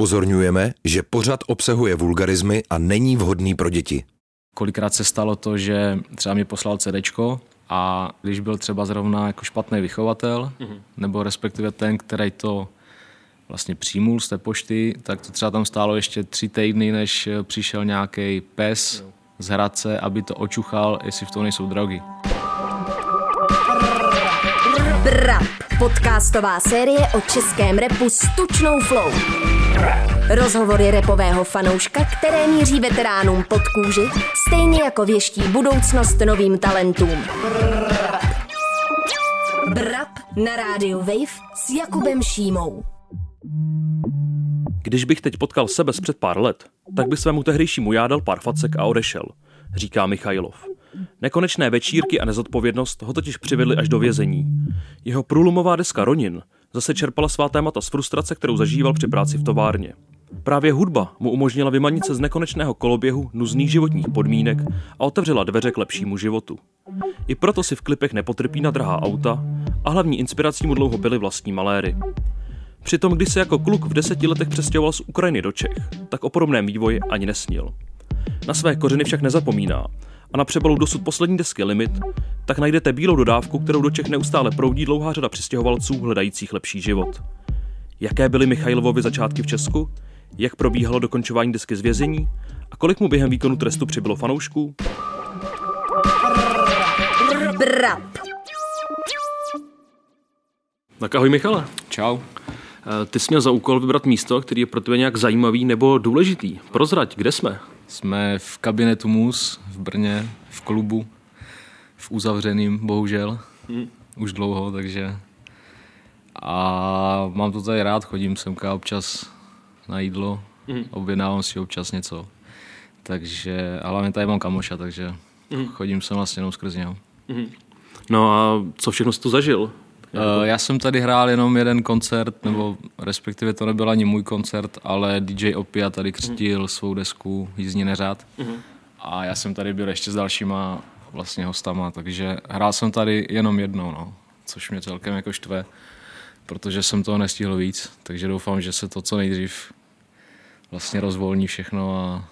upozorňujeme, že pořad obsahuje vulgarizmy a není vhodný pro děti. Kolikrát se stalo to, že třeba mě poslal CDčko a když byl třeba zrovna jako špatný vychovatel, mm-hmm. nebo respektive ten, který to vlastně přijmul z té pošty, tak to třeba tam stálo ještě tři týdny, než přišel nějaký pes z Hradce, aby to očuchal, jestli v tom nejsou drogy. Brap, podcastová série o českém repu s tučnou flow. Rozhovory repového fanouška, které míří veteránům pod kůži, stejně jako věští budoucnost novým talentům. Brap na rádiu Wave s Jakubem Šímou. Když bych teď potkal sebe před pár let, tak by svému tehdejšímu já dal pár facek a odešel, říká Michailov. Nekonečné večírky a nezodpovědnost ho totiž přivedly až do vězení. Jeho průlomová deska Ronin zase čerpala svá témata z frustrace, kterou zažíval při práci v továrně. Právě hudba mu umožnila vymanit se z nekonečného koloběhu nuzných životních podmínek a otevřela dveře k lepšímu životu. I proto si v klipech nepotrpí na drahá auta a hlavní inspirací mu dlouho byly vlastní maléry. Přitom, když se jako kluk v deseti letech přestěhoval z Ukrajiny do Čech, tak o podobném vývoji ani nesnil. Na své kořeny však nezapomíná a na přebalu dosud poslední desky Limit, tak najdete bílou dodávku, kterou do Čech neustále proudí dlouhá řada přistěhovalců hledajících lepší život. Jaké byly Michailovovi začátky v Česku? Jak probíhalo dokončování desky z vězení? A kolik mu během výkonu trestu přibylo fanoušků? Tak ahoj Michale. Čau. Eh, Ty jsi měl za úkol vybrat místo, který je pro tebe nějak zajímavý nebo důležitý. Prozrať, kde jsme? Jsme v kabinetu MUS v Brně, v klubu, v uzavřeným, bohužel, Hmm. už dlouho, takže a mám to tady rád, chodím semka občas na jídlo, Mhm. objednávám si občas něco, takže, ale hlavně tady mám kamoša, takže Mhm. chodím sem vlastně jenom skrz něho. No a co všechno jsi tu zažil? Uh, já jsem tady hrál jenom jeden koncert, nebo respektive to nebyl ani můj koncert, ale DJ Opia tady křtil svou desku Jízdní neřád. A já jsem tady byl ještě s dalšíma vlastně hostama, takže hrál jsem tady jenom jednou, no, což mě celkem jako štve, protože jsem toho nestihl víc, takže doufám, že se to co nejdřív vlastně rozvolní všechno a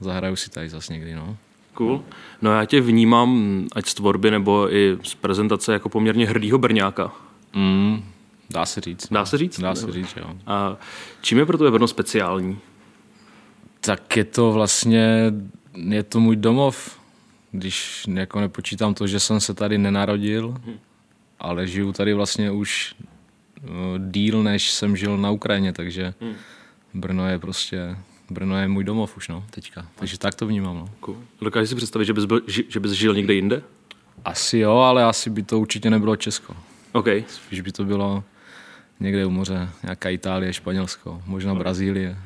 zahraju si tady zase někdy, no. Cool. No já tě vnímám, ať z tvorby nebo i z prezentace, jako poměrně hrdýho Brňáka. Mm, dá se říct. Dá se říct? Dá se říct, jo. A čím je pro tebe Brno speciální? Tak je to vlastně, je to můj domov, když jako nepočítám to, že jsem se tady nenarodil, ale žiju tady vlastně už uh, díl, než jsem žil na Ukrajině, takže Brno je prostě, Brno je můj domov už, no, teďka. Takže tak to vnímám, no. Cool. Dokážeš si představit, že bys, byl, že bys žil někde jinde? Asi jo, ale asi by to určitě nebylo Česko. OK. Spíš by to bylo někde u moře, nějaká Itálie, Španělsko, možná Brazílie,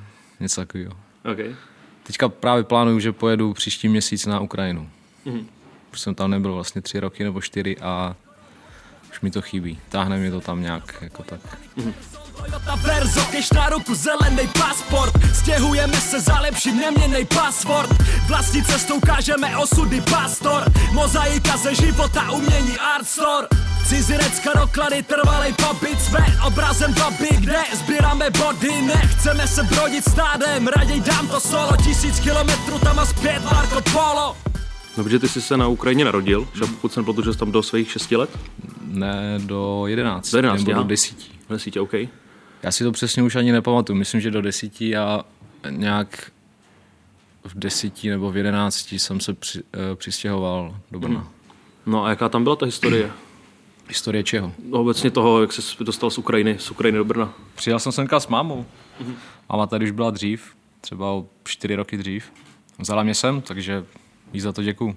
něco takového. OK. Teďka právě plánuju, že pojedu příští měsíc na Ukrajinu. Mhm. Už jsem tam nebyl vlastně tři roky nebo čtyři a už mi to chybí. Táhne mi to tam nějak jako tak. Toyota Verzo, kež na ruku zelený pasport Stěhujeme se za lepším neměnej password Vlastní cestou kážeme osudy pastor Mozaika ze života, umění art store Cizinecka doklady, trvalej pobyt Jsme obrazem baby, kde sbíráme body Nechceme se brodit stádem, raději dám to solo Tisíc kilometrů tam a zpět Marco Polo No, protože ty jsi se na Ukrajině narodil, že pokud jsem protože jsi tam do svých šesti let? Ne, do 11. Do 11, nebo aha. do 10. V desítě, OK. Já si to přesně už ani nepamatuju. Myslím, že do 10 a nějak v 10 nebo v 11 jsem se při, eh, přistěhoval do Brna. No a jaká tam byla ta historie? Historie čeho? No, obecně toho, jak jsi dostal z Ukrajiny, z Ukrajiny do Brna. Přijel jsem semka s mámou. Máma tady už byla dřív, třeba o čtyři roky dřív. Vzala mě sem, takže jí za to děkuju.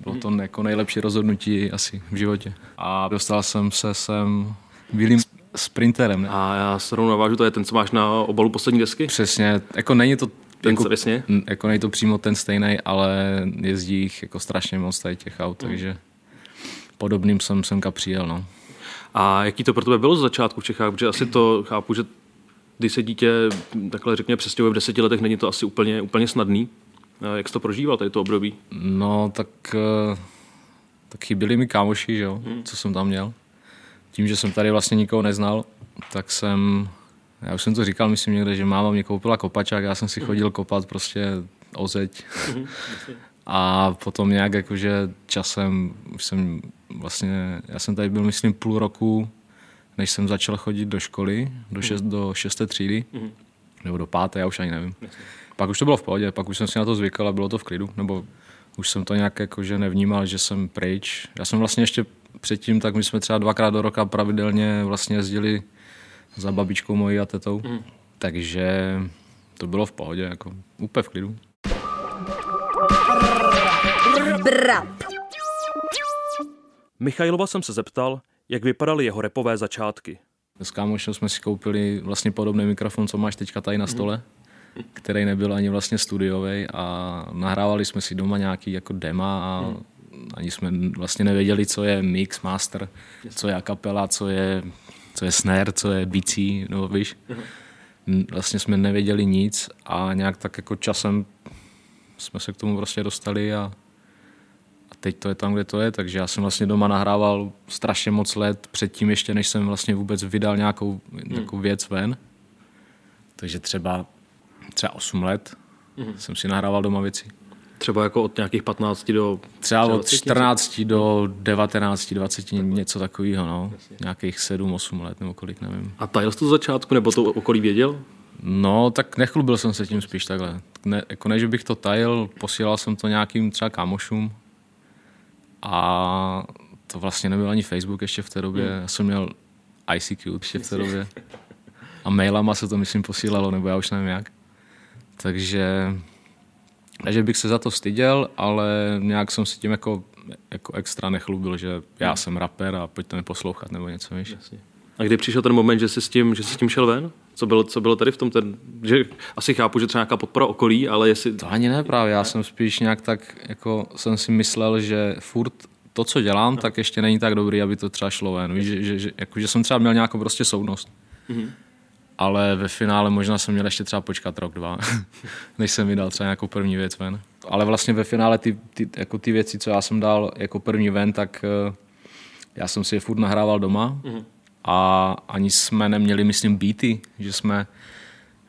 Bylo to jako nejlepší rozhodnutí asi v životě. A dostal jsem se sem bílým sprinterem. Ne? A já se rovnou navážu, to je ten, co máš na obalu poslední desky? Přesně, jako není to Ten, jako, jasně? jako není to přímo ten stejný, ale jezdí jich jako strašně moc tady těch aut, takže podobným jsem semka přijel, no. A jaký to pro tebe bylo z začátku v Čechách? Protože asi to chápu, že když se dítě takhle řekně přestěhuje v deseti letech, není to asi úplně, úplně snadný. Jak jsi to prožíval, tady to období? No, tak, eh, tak chyběli mi kámoši, že jo, co jsem tam měl. Tím, že jsem tady vlastně nikoho neznal, tak jsem Já už jsem to říkal, myslím někde, že máma mě koupila kopačák, já jsem si chodil kopat prostě o zeď. A potom nějak jakože časem už jsem vlastně, já jsem tady byl myslím půl roku, než jsem začal chodit do školy, do, šest, do šesté třídy, nebo do páté, já už ani nevím. Pak už to bylo v pohodě, pak už jsem si na to zvykl a bylo to v klidu, nebo už jsem to nějak jakože nevnímal, že jsem pryč. Já jsem vlastně ještě předtím, tak my jsme třeba dvakrát do roka pravidelně vlastně jezdili za babičkou mojí a tetou, mm. takže to bylo v pohodě, jako úplně v klidu. Michailova jsem se zeptal, jak vypadaly jeho repové začátky. S kámošem jsme si koupili vlastně podobný mikrofon, co máš teďka tady na stole, který nebyl ani vlastně studiový a nahrávali jsme si doma nějaký jako dema a ani jsme vlastně nevěděli, co je mix, master, co je a kapela, co je, co je snare, co je bicí, no víš. Vlastně jsme nevěděli nic a nějak tak jako časem jsme se k tomu prostě dostali a, a teď to je tam, kde to je, takže já jsem vlastně doma nahrával strašně moc let předtím ještě, než jsem vlastně vůbec vydal nějakou, nějakou věc ven. Takže třeba, třeba 8 let jsem si nahrával doma věci. Třeba jako od nějakých 15 do... Třeba od 20? 14 do 19, 20, něco takového, no. Nějakých 7, 8 let nebo kolik, nevím. A tajil jsi to z začátku, nebo to okolí věděl? No, tak nechlubil jsem se tím spíš takhle. Ne, jako ne, že bych to tajil, posílal jsem to nějakým třeba kámošům a to vlastně nebyl ani Facebook ještě v té době. Já jsem měl ICQ ještě v té době. A mailama se to, myslím, posílalo, nebo já už nevím jak. Takže, takže bych se za to styděl, ale nějak jsem si tím jako, jako extra nechlubil, že já jsem rapper a pojďte mi poslouchat nebo něco, víš. A kdy přišel ten moment, že jsi s tím, že jsi s tím šel ven? Co bylo, co bylo tady v tom? Ten, že asi chápu, že třeba nějaká podpora okolí, ale jestli... To ani ne právě, já jsem spíš nějak tak, jako jsem si myslel, že furt to, co dělám, tak ještě není tak dobrý, aby to třeba šlo ven. Víš, že, že, že, jako, že jsem třeba měl nějakou prostě soudnost. Ale ve finále možná jsem měl ještě třeba počkat rok, dva, než jsem vydal třeba nějakou první věc ven. Ale vlastně ve finále ty, ty, jako ty věci, co já jsem dal jako první ven, tak eh, já jsem si je furt nahrával doma a ani jsme neměli, myslím, beaty, že jsme,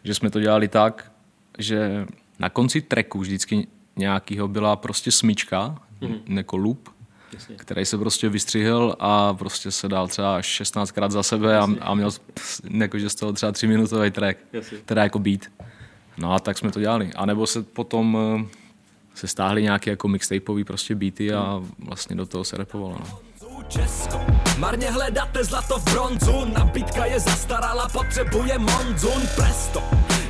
že jsme to dělali tak, že na konci tracku vždycky nějakýho byla prostě smyčka, mm. jako loop, který se prostě vystřihl a prostě se dal třeba 16krát za sebe a, a měl jakože z toho třeba 3 minutový track, Jasně. teda jako beat. No a tak jsme to dělali. A nebo se potom eh, se stáhly nějaké jako mixtapeový prostě beaty a vlastně do toho se repovalo. No. Česko. Marně hledáte zlato v bronzu, nabídka je zastarala, potřebuje monzun presto.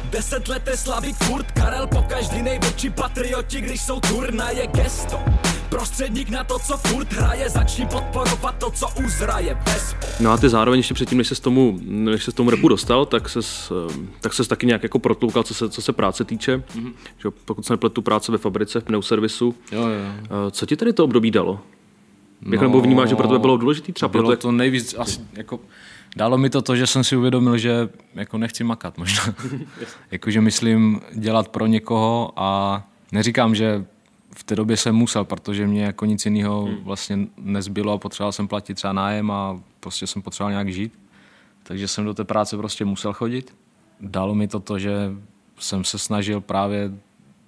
Deset let je slavit furt, Karel po každý největší patrioti, když jsou turnaje gesto. Prostředník na to, co furt hraje, začni podporovat to, co uzraje Vespo. No a ty zároveň ještě předtím, než se tomu, než se tomu repu dostal, tak se tak ses taky nějak jako protloukal, co se, co se práce týče. Mm-hmm. Že, jo, pokud se nepletu práce ve fabrice, v pneuservisu. Jo, jo. Eh, Co ti tady to období dalo? Jak nebo vnímáš, že pro tebe bylo důležité třeba bylo proto, jak- to nejvíc, asi, jako, dalo mi to to, že jsem si uvědomil, že jako nechci makat možná. jako, že myslím dělat pro někoho a neříkám, že v té době jsem musel, protože mě jako nic jiného Hmm. vlastně nezbylo a potřeboval jsem platit třeba nájem a prostě jsem potřeboval nějak žít. Takže jsem do té práce prostě musel chodit. Dalo mi to to, že jsem se snažil právě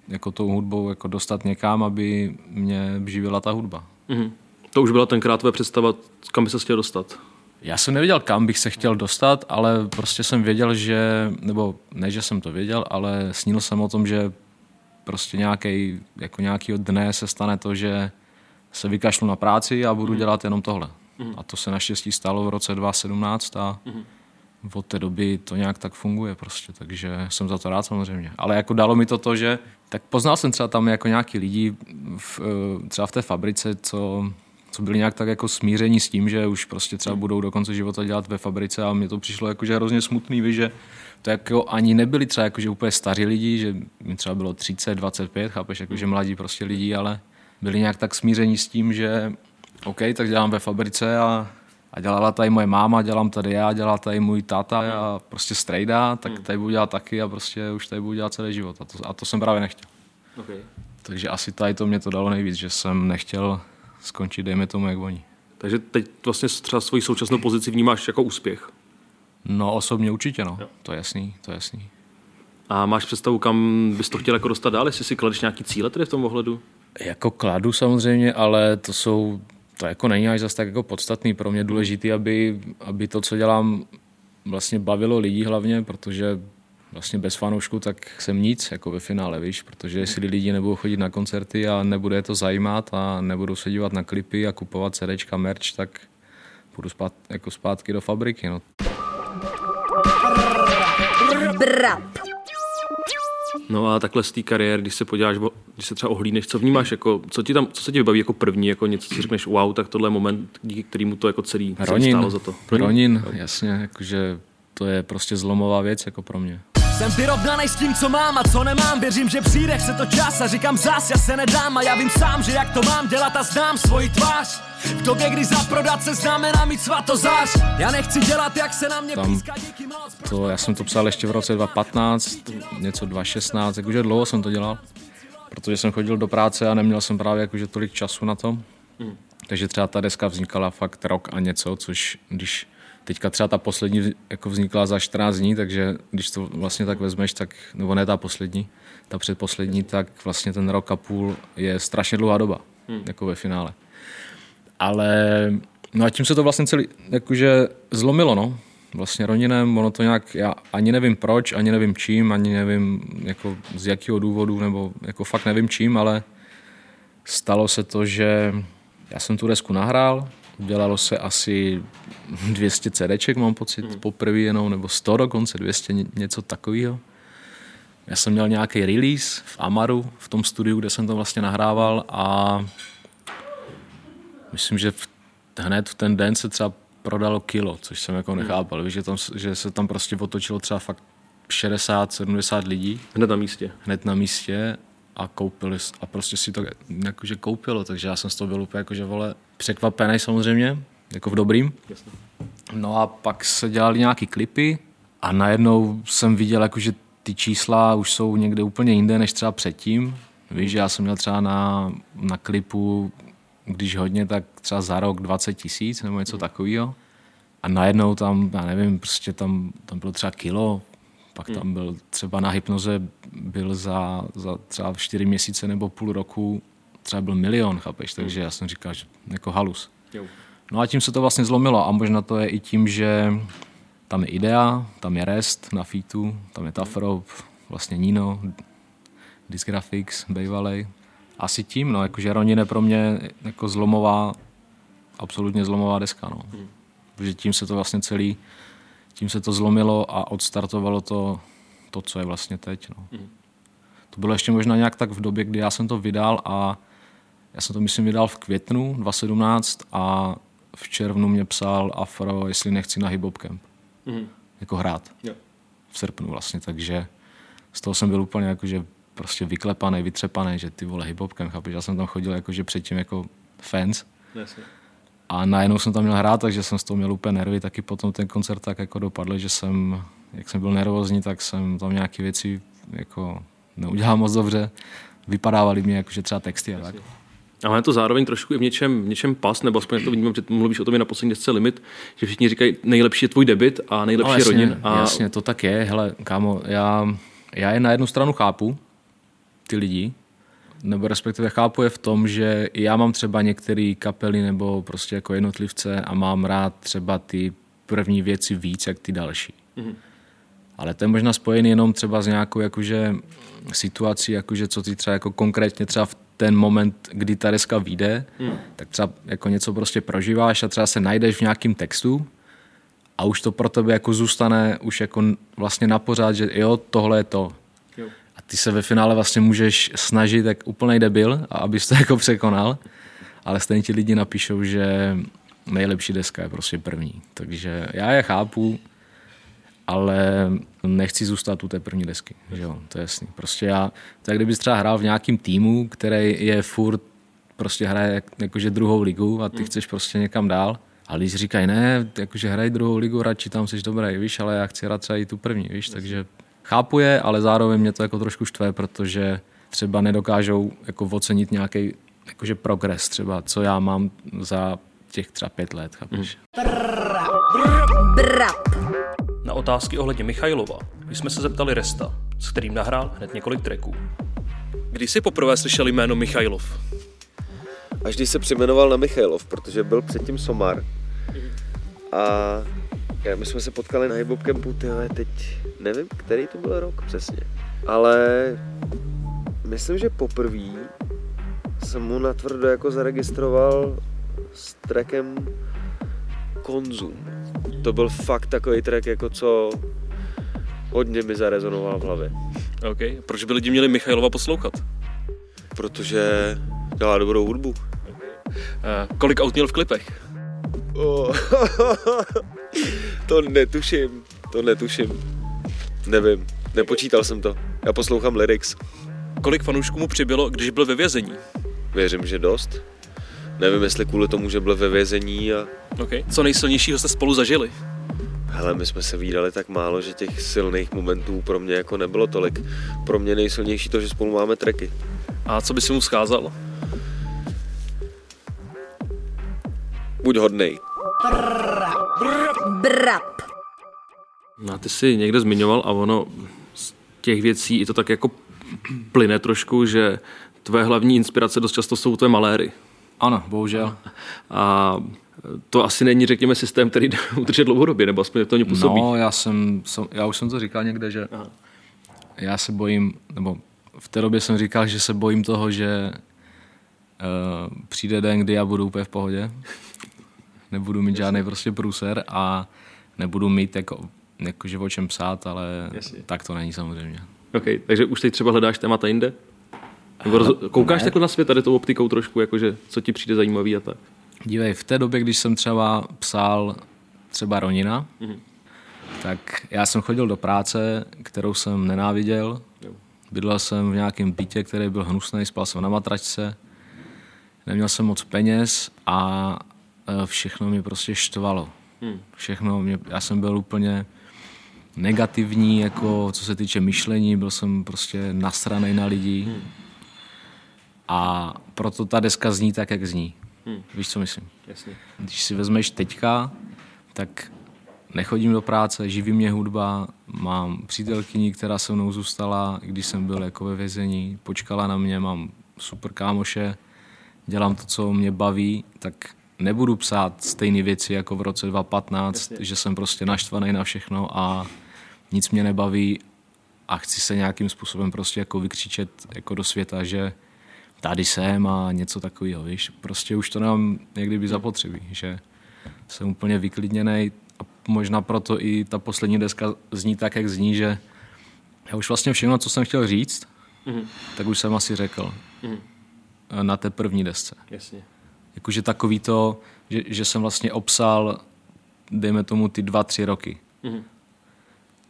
jako tou hudbou jako dostat někam, aby mě živila ta hudba. Mhm. To už byla tenkrát tvoje představa, kam by se chtěl dostat. Já jsem nevěděl, kam bych se chtěl dostat, ale prostě jsem věděl, že, nebo ne, že jsem to věděl, ale snil jsem o tom, že prostě nějaký, jako nějakýho dne se stane to, že se vykašlu na práci a budu dělat jenom tohle. A to se naštěstí stalo v roce 2017 a od té doby to nějak tak funguje prostě, takže jsem za to rád samozřejmě. Ale jako dalo mi to to, že tak poznal jsem třeba tam jako nějaký lidi v, eh, třeba v té fabrice, co, co byli nějak tak jako smíření s tím, že už prostě třeba budou do konce života dělat ve fabrice a mně to přišlo jako, že hrozně smutný, víš, že to jako ani nebyli třeba jako, že úplně staří lidi, že mi třeba bylo 30, 25, chápeš, jako, že mladí prostě lidi, ale byli nějak tak smíření s tím, že OK, tak dělám ve fabrice a, a dělala tady moje máma, dělám tady já, dělá tady můj táta a prostě strejda, tak tady budu dělat taky a prostě už tady budu dělat celý život a to, a to jsem právě nechtěl. Okay. Takže asi tady to mě to dalo nejvíc, že jsem nechtěl skončit, dejme tomu, jak oni. Takže teď vlastně třeba svoji současnou pozici vnímáš jako úspěch. No osobně určitě, no. To je jasný, to je jasný. A máš představu, kam bys to chtěl jako dostat dál, jestli si kladeš nějaký cíle tedy v tom ohledu? Jako kladu samozřejmě, ale to jsou, to jako není až zase tak jako podstatný. Pro mě důležitý, aby, aby to, co dělám, vlastně bavilo lidí hlavně, protože vlastně bez fanoušku tak jsem nic jako ve finále, víš, protože jestli lidi nebudou chodit na koncerty a nebude je to zajímat a nebudou se dívat na klipy a kupovat CDčka, merch, tak půjdu spát, jako zpátky do fabriky, no. Brap. No a takhle z té kariéry, když se podíváš, bo- když se třeba ohlídneš, co vnímáš, jako, co, ti tam, co se ti vybaví jako první, jako něco, co si řekneš, wow, tak tohle je moment, díky kterému to jako celý, celý Ronin, stálo za to. Ronin, jasně, jakože to je prostě zlomová věc jako pro mě. Jsem vyrovnanej s tím, co mám a co nemám. Věřím, že přijde, chce to čas a říkám zás, já se nedám. A já vím sám, že jak to mám dělat a znám svoji tvář. V době, kdy za prodat se znamená mít svatozář Já nechci dělat, jak se na mě Tam píská díky moc. To, já jsem to psal ještě v roce 2015, něco 2016, jakože dlouho jsem to dělal, protože jsem chodil do práce a neměl jsem právě jakože tolik času na to. Takže třeba ta deska vznikala fakt rok a něco, což když teďka třeba ta poslední jako vznikla za 14 dní, takže když to vlastně tak vezmeš, tak, nebo ne ta poslední, ta předposlední, tak vlastně ten rok a půl je strašně dlouhá doba, jako ve finále. Ale no a tím se to vlastně celý jakože zlomilo, no. Vlastně Roninem, ono to nějak, já ani nevím proč, ani nevím čím, ani nevím jako z jakého důvodu, nebo jako fakt nevím čím, ale stalo se to, že já jsem tu desku nahrál, udělalo se asi 200 CDček, mám pocit, hmm. poprvé jenom, nebo 100 dokonce, 200, ně- něco takového. Já jsem měl nějaký release v Amaru, v tom studiu, kde jsem to vlastně nahrával a myslím, že v, hned v ten den se třeba prodalo kilo, což jsem jako nechápal. Víš, že, tam, že se tam prostě otočilo třeba fakt 60-70 lidí Hned na místě. hned na místě a koupili a prostě si to jakože koupilo, takže já jsem z toho byl úplně jakože vole překvapený samozřejmě, jako v dobrým. No a pak se dělali nějaký klipy a najednou jsem viděl, jakože ty čísla už jsou někde úplně jinde, než třeba předtím. Víš, že já jsem měl třeba na, na klipu, když hodně, tak třeba za rok 20 tisíc nebo něco takového. A najednou tam, já nevím, prostě tam, tam bylo třeba kilo, pak tam byl třeba na hypnoze byl za, za třeba čtyři měsíce nebo půl roku třeba byl milion, chápeš? Takže já jsem říkal, že jako halus. Jo. No a tím se to vlastně zlomilo a možná to je i tím, že tam je Idea, tam je Rest na featu, tam je Tafrop, vlastně Nino, Disgraphics, Bejvalej. Asi tím, no, jakože Ronin je pro mě jako zlomová, absolutně zlomová deska, no. Protože tím se to vlastně celý, tím se to zlomilo a odstartovalo to, to co je vlastně teď, no. To bylo ještě možná nějak tak v době, kdy já jsem to vydal a já jsem to myslím vydal v květnu 2017 a v červnu mě psal Afro, jestli nechci na Hip Camp. Mhm. Jako hrát. Jo. V srpnu vlastně, takže z toho jsem byl úplně jakože prostě vyklepaný, vytřepaný, že ty vole Hip Hop Camp, chápeš? Já jsem tam chodil jakože předtím jako fans Jasně. A najednou jsem tam měl hrát, takže jsem z toho měl úplně nervy, taky potom ten koncert tak jako dopadl, že jsem, jak jsem byl nervózní, tak jsem tam nějaké věci jako neudělal moc dobře. Vypadávaly mě jakože třeba texty a tak. Ale je to zároveň trošku i v něčem, v něčem pas, nebo aspoň jak to vnímám, že mluvíš o tom i na poslední desce Limit, že všichni říkají, nejlepší je tvůj debit a nejlepší No, je jasně, rodin. A jasně, to tak je. Hele, kámo, já, já je na jednu stranu chápu, ty lidi, nebo respektive chápu je v tom, že já mám třeba některé kapely nebo prostě jako jednotlivce a mám rád třeba ty první věci víc, jak ty další. Mm-hmm. Ale to je možná spojený jenom třeba s nějakou jakože situací, jakože co ty třeba jako konkrétně třeba v ten moment, kdy ta deska vyjde, mm. tak třeba jako něco prostě prožíváš a třeba se najdeš v nějakém textu a už to pro tebe jako zůstane už jako vlastně na pořád, že jo, tohle je to. A ty se ve finále vlastně můžeš snažit jak úplný debil, a abys to jako překonal, ale stejně ti lidi napíšou, že nejlepší deska je prostě první. Takže já je chápu, ale nechci zůstat u té první desky, že jo, to je jasný. Prostě já, je kdybys třeba hrál v nějakém týmu, který je furt, prostě hraje jak, jakože druhou ligu a ty chceš prostě někam dál, ale když říkají, ne, jakože hraj druhou ligu, radši tam jsi dobrý, víš, ale já chci hrát třeba i tu první, víš, takže chápu je, ale zároveň mě to jako trošku štve, protože třeba nedokážou jako ocenit nějaký jakože progres třeba, co já mám za těch třeba pět let, chápeš? Brap. Na otázky ohledně Michailova jsme se zeptali Resta, s kterým nahrál hned několik tracků. Kdy jsi poprvé slyšel jméno Michailov? Až když se přejmenoval na Michailov, protože byl předtím Somar. A já, my jsme se potkali na hip campu, tyhle, teď nevím, který to byl rok přesně. Ale myslím, že poprvé jsem mu natvrdo jako zaregistroval s trackem Konzum. To byl fakt takový track, jako co hodně mi zarezonoval v hlavě. OK. Proč by lidi měli Michailova poslouchat? Protože dělá dobrou hudbu. Uh, kolik aut měl v klipech? Oh. to netuším, to netuším. Nevím, nepočítal jsem to. Já poslouchám lyrics. Kolik fanoušků mu přibylo, když byl ve vězení? Věřím, že dost. Nevím, jestli kvůli tomu, že byl ve vězení a... Okay. Co nejsilnějšího jste spolu zažili? Hele, my jsme se výdali tak málo, že těch silných momentů pro mě jako nebylo tolik. Pro mě nejsilnější to, že spolu máme treky. A co by si mu scházal? Buď hodnej. Brap. No, ty jsi někde zmiňoval a ono z těch věcí i to tak jako plyne trošku, že tvé hlavní inspirace dost často jsou tvé maléry. Ano, bohužel. A to asi není, řekněme, systém, který udržet dlouhodobě, nebo aspoň to mě působí. No, já, jsem, jsem, já už jsem to říkal někde, že Aha. já se bojím, nebo v té době jsem říkal, že se bojím toho, že uh, přijde den, kdy já budu úplně v pohodě. Nebudu mít Jasně. žádný prostě průser a nebudu mít jako, jako že o čem psát, ale Jasně. tak to není samozřejmě. OK, takže už teď třeba hledáš témata jinde? Nebo roz... koukáš takhle na svět tady tou optikou trošku, jakože co ti přijde zajímavý a tak? Dívej, v té době, když jsem třeba psal třeba Ronina, mm-hmm. tak já jsem chodil do práce, kterou jsem nenáviděl. Jo. Bydlel jsem v nějakém bytě, který byl hnusný, spal jsem na matračce, neměl jsem moc peněz a všechno mě prostě štvalo. Hmm. Všechno mě, já jsem byl úplně negativní, jako co se týče myšlení, byl jsem prostě nasraný na lidi. Hmm. A proto ta deska zní tak, jak zní. Hmm. Víš, co myslím? Jasně. Když si vezmeš teďka, tak nechodím do práce, živí mě hudba, mám přítelkyni, která se mnou zůstala, když jsem byl jako ve vězení, počkala na mě, mám super kámoše, dělám to, co mě baví, tak nebudu psát stejné věci jako v roce 2015, Jasně. že jsem prostě naštvaný na všechno a nic mě nebaví a chci se nějakým způsobem prostě jako vykřičet jako do světa, že tady jsem a něco takového, víš. Prostě už to nám někdy by zapotřebí, že jsem úplně vyklidněný a možná proto i ta poslední deska zní tak, jak zní, že já už vlastně všechno, co jsem chtěl říct, mm-hmm. tak už jsem asi řekl mm-hmm. na té první desce. Jasně. Jakože takový to, že, že jsem vlastně obsal, dejme tomu, ty dva, tři roky. Mm-hmm.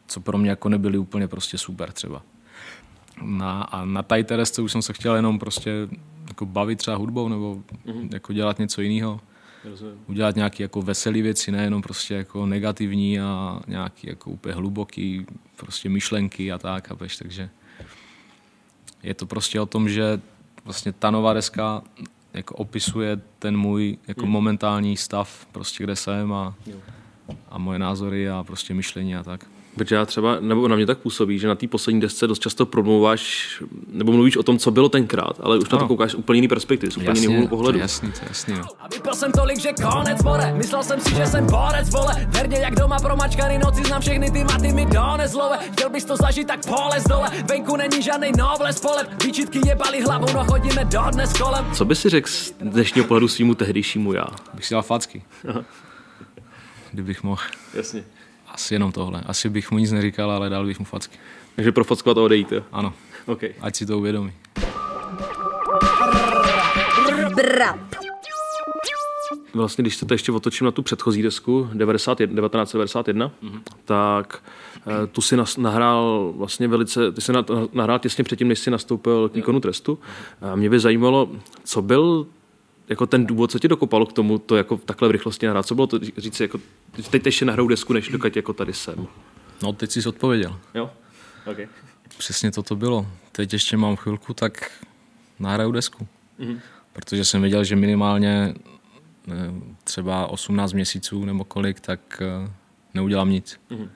Co pro mě jako nebyly úplně prostě super třeba. Na, a na tady teresce už jsem se chtěl jenom prostě jako bavit třeba hudbou nebo mm-hmm. jako dělat něco jiného. Udělat nějaké jako veselé věci, nejenom prostě jako negativní a nějaký jako úplně hluboký prostě myšlenky a tak, a peš, takže je to prostě o tom, že vlastně ta nová deska jako opisuje ten můj jako mm. momentální stav, prostě kde jsem a, a moje názory a prostě myšlení a tak. Protože já třeba, nebo na mě tak působí, že na té poslední desce dost často promluváš, nebo mluvíš o tom, co bylo tenkrát, ale už ano. na to koukáš z úplně jiný perspektivy, z úplně jiného pohledu. To jasný, to jasný. No. A vypil jsem tolik, že konec more, myslel jsem si, že jsem borec, vole, verně jak doma pro mačkany noci, znám všechny ty maty mi dones, love, chtěl bys to zažít, tak polez dole, venku není žádný nobles polep, výčitky jebali hlavu, no chodíme dodnes kolem. Co by si řekl z dnešního pohledu svýmu tehdejšímu já? Bych si dal facky. Kdybych mohl. Jasně. Asi jenom tohle. Asi bych mu nic neříkal, ale dal bych mu facky. Takže pro fackovat a odejít, jo? Ano. Okay. Ať si to uvědomí. Brap. Vlastně, když se to ještě otočím na tu předchozí desku 91, 1991, mm-hmm. tak eh, tu si nahrál vlastně velice, ty jsi nahrál těsně předtím, než jsi nastoupil k výkonu trestu. A mě by zajímalo, co byl jako ten důvod, co tě dokopalo k tomu, to jako takhle v rychlosti nahrát? Co bylo to říct jako, teď ještě nahrou desku, než dokud jako tady jsem? No, teď jsi odpověděl. Jo? Okay. Přesně to to bylo. Teď ještě mám chvilku, tak nahraju desku. Mm-hmm. Protože jsem věděl, že minimálně třeba 18 měsíců nebo kolik, tak eh, neudělám nic. Mm-hmm.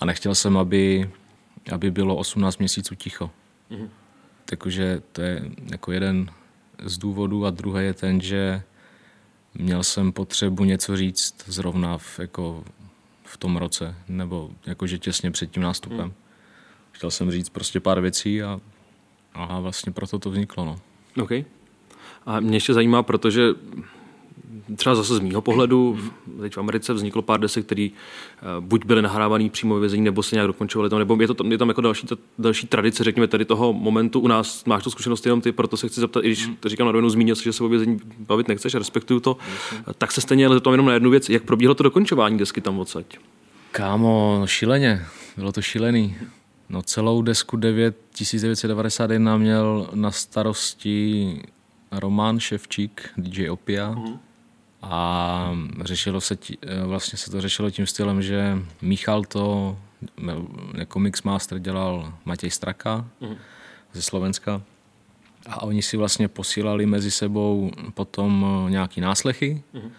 a nechtěl jsem, aby, aby bylo 18 měsíců ticho. Mm-hmm. Takže to je jako jeden z důvodů a druhý je ten, že měl jsem potřebu něco říct zrovna v, jako v tom roce, nebo jakože těsně před tím nástupem. Hmm. Chtěl jsem říct prostě pár věcí a, a vlastně proto to vzniklo. No. OK. A mě ještě zajímá, protože třeba zase z mýho pohledu, teď v Americe vzniklo pár desek, který eh, buď byly nahrávaný přímo ve vězení, nebo se nějak dokončovaly tam, nebo je, to, je tam jako další, ta, další tradice, řekněme, tady toho momentu u nás. Máš tu zkušenost jenom ty, proto se chci zeptat, i když to říkám na rovinu, zmínil jsi, že se o vězení bavit nechceš, respektuju to, tak se stejně ale to jenom na jednu věc, jak probíhalo to dokončování desky tam odsaď? Kámo, no šíleně, bylo to šílený. No celou desku 9, 1991 měl na starosti Roman Ševčík, DJ Opia. Mm-hmm. A řešilo se, tí, vlastně se to řešilo tím stylem, že Michal to jako mixmaster dělal Matěj Straka mm-hmm. ze Slovenska. A oni si vlastně posílali mezi sebou potom nějaký náslechy, mm-hmm.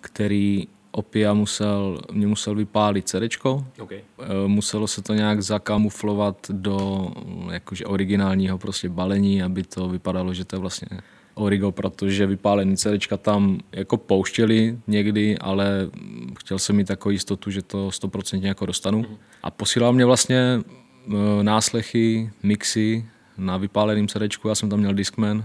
který Opia musel, mě musel vypálit CDčko. Okay. Muselo se to nějak zakamuflovat do jakože originálního prostě balení, aby to vypadalo, že to je vlastně Origo, protože vypálený CDčka tam jako pouštěli někdy, ale chtěl jsem mít takovou jistotu, že to 100% jako dostanu. A posílal mě vlastně e, náslechy, mixy na vypáleným CDčku, já jsem tam měl Discman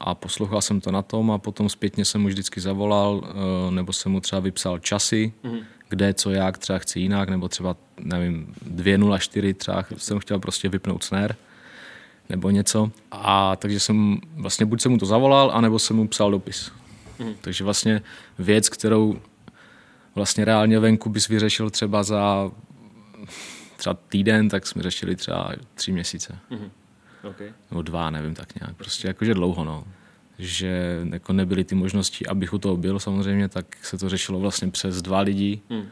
a poslouchal jsem to na tom a potom zpětně jsem mu vždycky zavolal, e, nebo jsem mu třeba vypsal časy, kde, co, jak, třeba chci jinak, nebo třeba, nevím, 2.04 třeba jsem chtěl prostě vypnout snare nebo něco. A takže jsem vlastně buď jsem mu to zavolal, anebo jsem mu psal dopis. Mm. Takže vlastně věc, kterou vlastně reálně venku bys vyřešil třeba za třeba týden, tak jsme řešili třeba tři měsíce. Mm. Okay. Nebo dva, nevím, tak nějak. Prostě jakože dlouho, no. Že jako nebyly ty možnosti, abych u toho byl samozřejmě, tak se to řešilo vlastně přes dva lidi. Mm.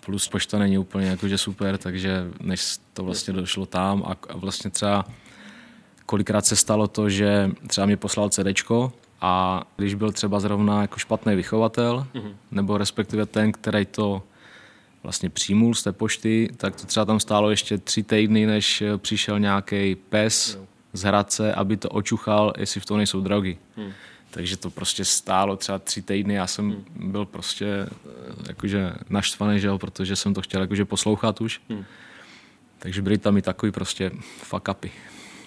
Plus pošta není úplně jakože super, takže než to vlastně došlo tam a, a vlastně třeba kolikrát se stalo to, že třeba mi poslal CDčko a když byl třeba zrovna jako špatný vychovatel, mm-hmm. nebo respektive ten, který to vlastně přijmul z té pošty, tak to třeba tam stálo ještě tři týdny, než přišel nějaký pes no. z Hradce, aby to očuchal, jestli v tom nejsou drogy. Mm. Takže to prostě stálo třeba tři týdny. Já jsem mm. byl prostě eh, jakože naštvaný, že jo, protože jsem to chtěl jakože poslouchat už. Mm. Takže byly tam i takový prostě fuck upy.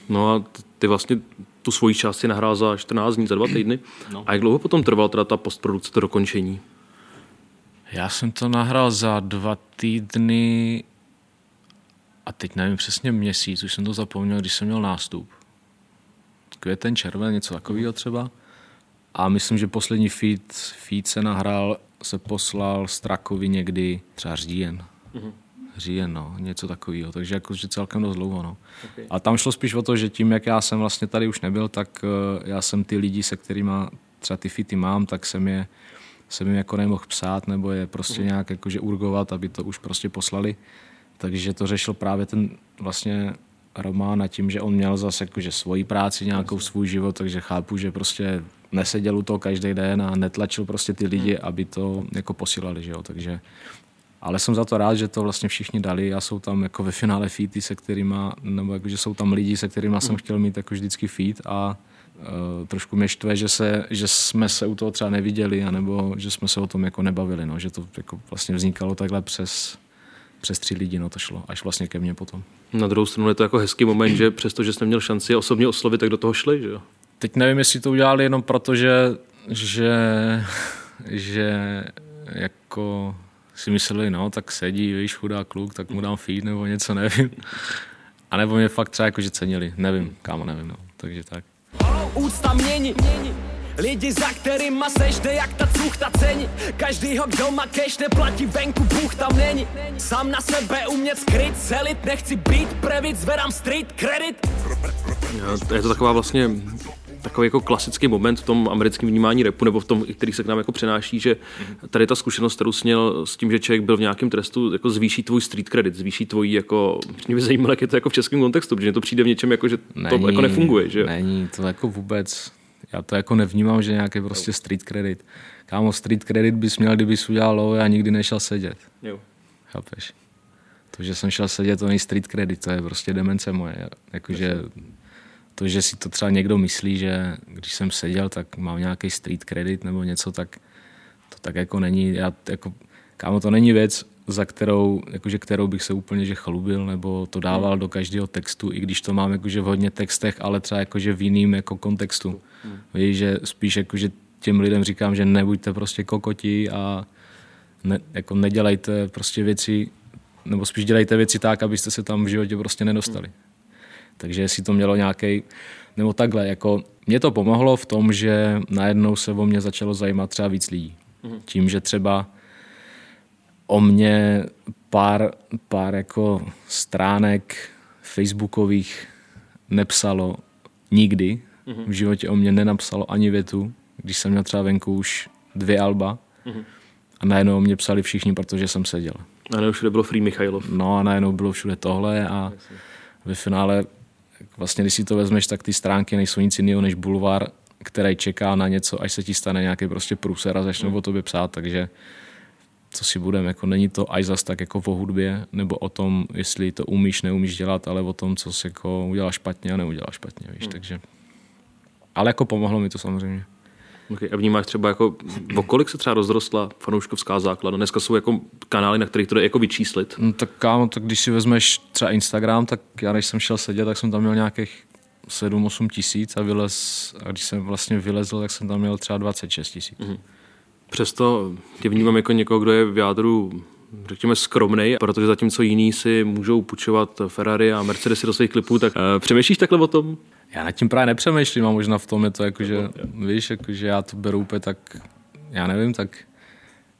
No a ty vlastně tu svoji část si nahrál za 14 dní, za dva týdny. No. A jak dlouho potom trvala teda ta postprodukce, to dokončení? Já jsem to nahrál za dva týdny a teď nevím přesně měsíc, už jsem to zapomněl, když jsem měl nástup. Květen, červen, něco takového třeba. A myslím, že poslední feed, feed se nahrál, se poslal Strakovi někdy třeba říjen. Mm-hmm říjen, no, něco takového, takže jakože celkem dost dlouho. No. Okay. A tam šlo spíš o to, že tím, jak já jsem vlastně tady už nebyl, tak uh, já jsem ty lidi, se kterými třeba ty fity mám, tak jsem je jsem jim jako nemohl psát nebo je prostě mm. nějak jakože urgovat, aby to už prostě poslali. Takže to řešil právě ten vlastně Román a tím, že on měl zase jakože svoji práci, nějakou svůj život, takže chápu, že prostě neseděl u toho každý den a netlačil prostě ty lidi, mm. aby to jako posílali, že jo? takže ale jsem za to rád, že to vlastně všichni dali a jsou tam jako ve finále feety, se kterými, nebo jako, že jsou tam lidi, se kterými jsem hmm. chtěl mít jako vždycky feed a uh, trošku mě štve, že, se, že jsme se u toho třeba neviděli, anebo že jsme se o tom jako nebavili, no, že to jako vlastně vznikalo takhle přes, přes tři lidi, no to šlo, až vlastně ke mně potom. Na druhou stranu je to jako hezký moment, že přesto, že jsem měl šanci osobně oslovit, tak do toho šli, že jo? Teď nevím, jestli to udělali jenom proto, že, že, že jako si mysleli, no, tak sedí, víš, chudá kluk, tak mu dám feed nebo něco, nevím. A nebo mě fakt třeba jakože cenili, nevím, kámo, nevím, no, takže tak. Úcta mění, mění. Lidi, za kterýma seš, jde jak ta cuchta cení Každýho, kdo má cash, neplatí venku, Bůh tam není Sám na sebe umět skryt, celit, nechci být previt, zvedám street credit Je to taková vlastně takový jako klasický moment v tom americkém vnímání repu, nebo v tom, který se k nám jako přenáší, že tady ta zkušenost, kterou jsi měl s tím, že člověk byl v nějakém trestu, jako zvýší tvůj street credit, zvýší tvojí jako, mě by zajímalo, jak je to jako v českém kontextu, protože to přijde v něčem jako, že není, to jako nefunguje, že? Není, to jako vůbec, já to jako nevnímám, že nějaký prostě street credit. Kámo, street credit bys měl, kdybys udělal low a nikdy nešel sedět. Jo. Chápeš? To, že jsem šel sedět, to není street credit, to je prostě demence moje. Jakože to, že si to třeba někdo myslí, že když jsem seděl, tak mám nějaký street credit nebo něco, tak to tak jako není. Já, jako, kámo, to není věc, za kterou, jakože, kterou bych se úplně že chlubil, nebo to dával do každého textu, i když to mám jakože v hodně textech, ale třeba jakože v jiným jako kontextu. Hmm. Víš, že spíš jakože těm lidem říkám, že nebuďte prostě kokoti a ne, jako nedělejte prostě věci, nebo spíš dělejte věci tak, abyste se tam v životě prostě nedostali. Hmm. Takže jestli to mělo nějaký, nebo takhle, jako mě to pomohlo v tom, že najednou se o mě začalo zajímat třeba víc lidí. Hmm. Tím, že třeba o mě pár, pár jako stránek facebookových nepsalo nikdy. Mm-hmm. V životě o mě nenapsalo ani větu, když jsem měl třeba venku už dvě alba. Mm-hmm. A najednou o mě psali všichni, protože jsem seděl. A najednou všude bylo Free Michailov. No a najednou bylo všude tohle a ve finále, vlastně když si to vezmeš, tak ty stránky nejsou nic jiného než bulvár, který čeká na něco, až se ti stane nějaký prostě průser a začnou mm. o tobě psát, takže co si budeme, jako není to až zas tak jako o hudbě, nebo o tom, jestli to umíš, neumíš dělat, ale o tom, co si jako udělá špatně a neudělá špatně, víš, hmm. takže. Ale jako pomohlo mi to samozřejmě. Okay. A vnímáš třeba jako, o kolik se třeba rozrostla fanouškovská základa? Dneska jsou jako kanály, na kterých to jde jako vyčíslit. No, tak kámo, tak když si vezmeš třeba Instagram, tak já když jsem šel sedět, tak jsem tam měl nějakých 7-8 tisíc a, vylez, a když jsem vlastně vylezl, tak jsem tam měl třeba 26 tisíc. Mm-hmm. Přesto tě vnímám jako někoho, kdo je v jádru řekněme skromnej, protože zatímco jiní si můžou půjčovat Ferrari a Mercedesy do svých klipů, tak uh, přemýšlíš takhle o tom? Já nad tím právě nepřemýšlím a možná v tom je to jako, že, víš, jako, že já to beru úplně tak, já nevím, tak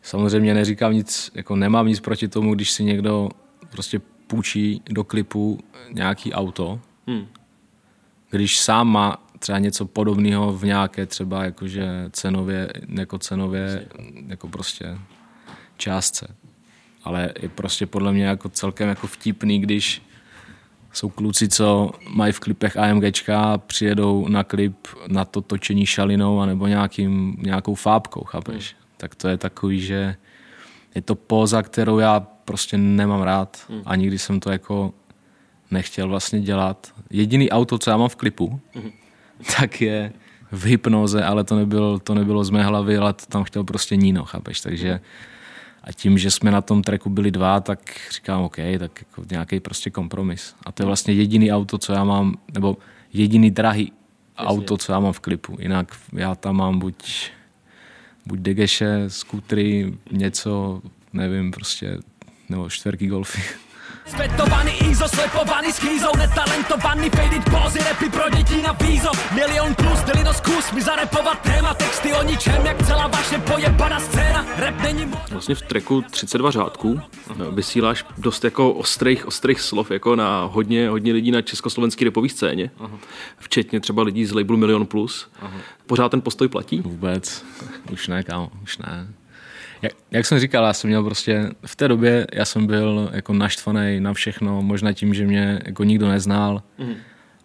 samozřejmě neříkám nic, jako nemám nic proti tomu, když si někdo prostě půjčí do klipu nějaký auto, hmm. když sám má třeba něco podobného v nějaké třeba jakože cenově, jako cenově, jako prostě částce. Ale je prostě podle mě jako celkem jako vtipný, když jsou kluci, co mají v klipech AMGčka a přijedou na klip na to točení šalinou anebo nějakým, nějakou fábkou, chápeš? Hmm. Tak to je takový, že je to póza, kterou já prostě nemám rád hmm. a nikdy jsem to jako nechtěl vlastně dělat. Jediný auto, co já mám v klipu, hmm tak je v hypnoze, ale to nebylo, to nebylo z mé hlavy, ale to tam chtěl prostě Nino, chápeš, takže a tím, že jsme na tom treku byli dva, tak říkám, OK, tak jako nějaký prostě kompromis. A to je vlastně jediný auto, co já mám, nebo jediný drahý Jasně. auto, co já mám v klipu. Jinak já tam mám buď, buď degeše, skutry, něco, nevím, prostě, nebo čtverky golfy. Svetovaný ISO, slepovaný schýzou, netalentovaný faded pózy, repy pro děti na vízo. Milion plus, delino zkus mi zarepovat téma, texty o ničem, jak celá vaše pojebaná scéna. Rap není mo- Vlastně v treku 32 řádků vysíláš dost jako ostrých, ostrých slov jako na hodně, hodně lidí na československé repové scéně, Aha. včetně třeba lidí z labelu Milion Plus. Aha. Pořád ten postoj platí? Vůbec. Už ne, kámo, už ne. Jak, jak jsem říkal, já jsem měl prostě, v té době já jsem byl jako naštvaný na všechno, možná tím, že mě jako nikdo neznal mm.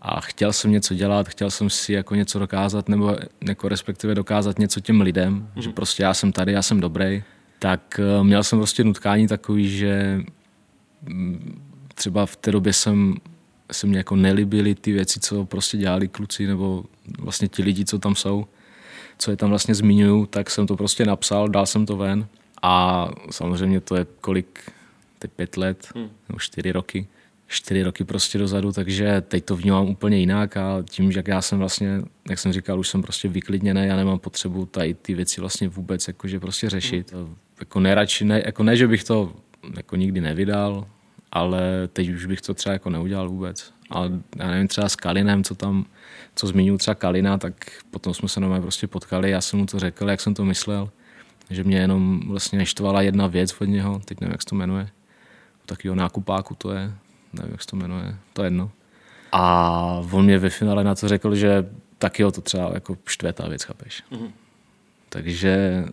a chtěl jsem něco dělat, chtěl jsem si jako něco dokázat, nebo jako respektive dokázat něco těm lidem, mm. že prostě já jsem tady, já jsem dobrý, tak eh, měl jsem prostě nutkání takový, že mm, třeba v té době jsem se mě jako nelíbily ty věci, co prostě dělali kluci nebo vlastně ti lidi, co tam jsou co je tam vlastně zmiňuju, tak jsem to prostě napsal, dal jsem to ven a samozřejmě to je kolik, teď pět let, hmm. nebo čtyři roky, čtyři roky prostě dozadu, takže teď to vnímám úplně jinak a tím, jak já jsem vlastně, jak jsem říkal, už jsem prostě vyklidněný, já nemám potřebu tady ty věci vlastně vůbec jakože prostě řešit. Hmm. Jako nejradši, ne, jako ne, že bych to jako nikdy nevydal, ale teď už bych to třeba jako neudělal vůbec. Ale já nevím, třeba s Kalinem, co tam co zmiňuji třeba Kalina, tak potom jsme se na prostě potkali, já jsem mu to řekl, jak jsem to myslel, že mě jenom vlastně neštvala jedna věc od něho, teď nevím, jak se to jmenuje, takového nákupáku to je, nevím, jak se to jmenuje, to je jedno. A on mě ve finále na to řekl, že taky ho to třeba jako štve věc, chápeš. Mm-hmm. Takže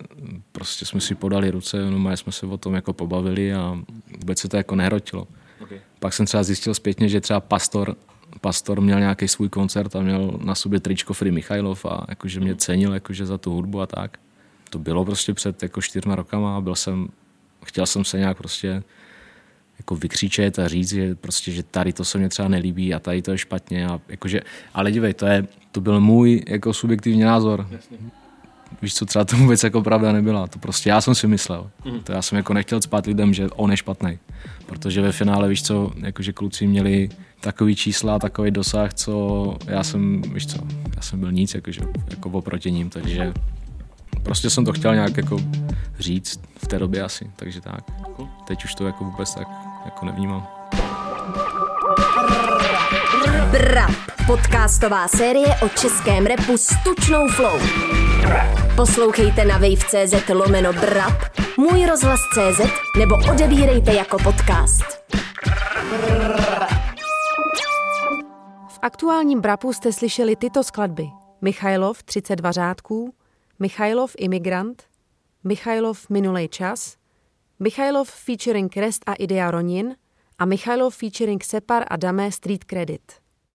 prostě jsme si podali ruce, no jsme se o tom jako pobavili a vůbec se to jako nehrotilo. Okay. Pak jsem třeba zjistil zpětně, že třeba pastor Pastor měl nějaký svůj koncert a měl na sobě tričko Free Michailov a jakože mě cenil jakože za tu hudbu a tak. To bylo prostě před jako čtyřma rokama a byl jsem, chtěl jsem se nějak prostě jako vykřičet a říct, že prostě, že tady to se mě třeba nelíbí a tady to je špatně. A jakože, ale dívej, to, je, to byl můj jako subjektivní názor. Jasně. Víš co, třeba to vůbec jako pravda nebyla. To prostě já jsem si myslel. Mm. To já jsem jako nechtěl spát lidem, že on je špatný. Protože ve finále, víš co, jakože kluci měli takový čísla, takový dosah, co já jsem, víš co, já jsem byl nic jakože, jako oproti ním, takže prostě jsem to chtěl nějak jako říct v té době asi, takže tak. Teď už to jako vůbec tak jako nevnímám. Brap, podcastová série o českém repu s tučnou flow. Poslouchejte na wave.cz lomeno brap, můj rozhlas.cz nebo odebírejte jako podcast. V aktuálním Brapu jste slyšeli tyto skladby. Michailov 32 řádků, Michailov Imigrant, Michailov Minulej čas, Michailov featuring Krest a Idea Ronin a Michailov featuring Separ a Damé Street Credit.